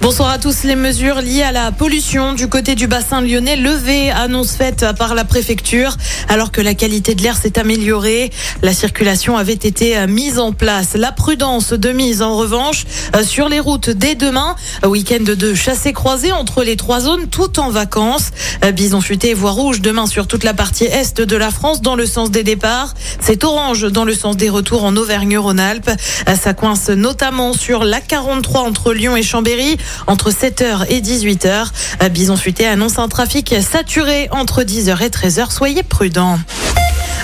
Bonsoir à tous. Les mesures liées à la pollution du côté du bassin lyonnais levées, annonce faite par la préfecture, alors que la qualité de l'air s'est améliorée. La circulation avait été mise en place. La prudence de mise, en revanche, sur les routes dès demain. Week-end de chassés croisés entre les trois zones, tout en vacances. Bison futé voie rouge demain sur toute la partie est de la France dans le sens des départs. C'est orange dans le sens des retours en Auvergne-Rhône-Alpes. Ça coince notamment sur la 43 entre Lyon et Chambéry entre 7h et 18h. Bison Futé annonce un trafic saturé entre 10h et 13h. Soyez prudents.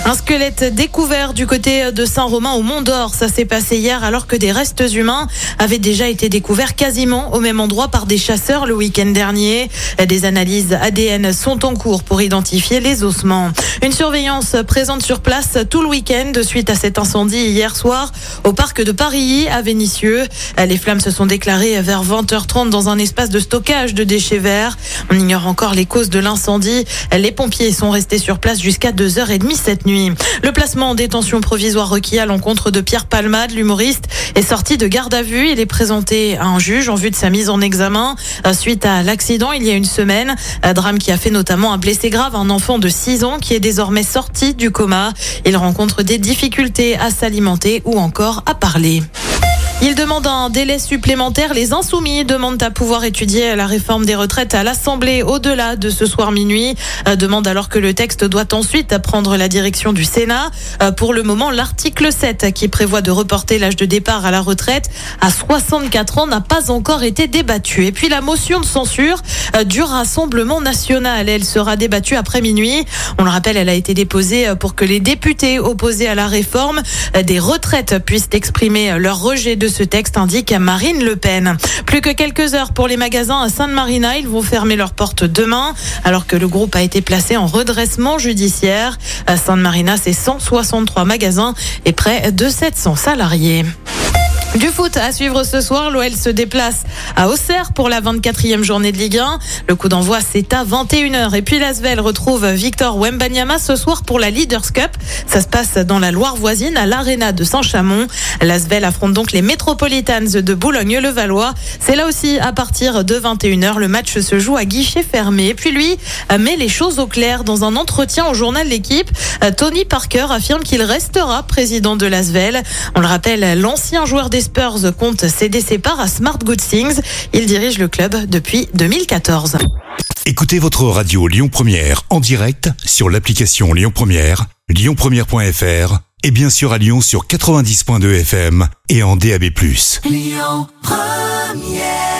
Un squelette découvert du côté de Saint-Romain au Mont d'Or. Ça s'est passé hier alors que des restes humains avaient déjà été découverts quasiment au même endroit par des chasseurs le week-end dernier. Des analyses ADN sont en cours pour identifier les ossements. Une surveillance présente sur place tout le week-end suite à cet incendie hier soir au parc de Paris à Vénissieux. Les flammes se sont déclarées vers 20h30 dans un espace de stockage de déchets verts. On ignore encore les causes de l'incendie. Les pompiers sont restés sur place jusqu'à 2h30 cette nuit. Le placement en détention provisoire requis à l'encontre de Pierre Palmade, l'humoriste, est sorti de garde à vue. Il est présenté à un juge en vue de sa mise en examen euh, suite à l'accident il y a une semaine. Un drame qui a fait notamment un blessé grave, un enfant de 6 ans qui est désormais sorti du coma. Il rencontre des difficultés à s'alimenter ou encore à parler. Il demande un délai supplémentaire. Les insoumis demandent à pouvoir étudier la réforme des retraites à l'Assemblée au-delà de ce soir minuit. Euh, demande alors que le texte doit ensuite prendre la direction du Sénat. Euh, pour le moment, l'article 7 qui prévoit de reporter l'âge de départ à la retraite à 64 ans n'a pas encore été débattu. Et puis la motion de censure euh, du Rassemblement national, elle sera débattue après minuit. On le rappelle, elle a été déposée pour que les députés opposés à la réforme des retraites puissent exprimer leur rejet de ce texte, indique Marine Le Pen. Plus que quelques heures pour les magasins à Sainte-Marina. Ils vont fermer leurs portes demain, alors que le groupe a été placé en redressement judiciaire. À Sainte-Marina, c'est 163 magasins et près de 700 salariés. Du foot à suivre ce soir, l'OL se déplace à Auxerre pour la 24e journée de Ligue 1. Le coup d'envoi c'est à 21h et puis l'Asvel retrouve Victor Wembanyama ce soir pour la Leaders Cup. Ça se passe dans la Loire voisine à l'Arena de Saint-Chamond. L'Asvel affronte donc les Metropolitans de Boulogne-le-Valois. C'est là aussi à partir de 21h. Le match se joue à guichet fermé. Puis lui met les choses au clair dans un entretien au journal L'équipe. Tony Parker affirme qu'il restera président de l'Asvel. On le rappelle, l'ancien joueur des Spurs compte céder ses parts à Smart Good Things. Il dirige le club depuis 2014. Écoutez votre radio Lyon Première en direct sur l'application Lyon Première, lyonpremière.fr et bien sûr à Lyon sur 90.2 FM et en DAB+. Lyon Première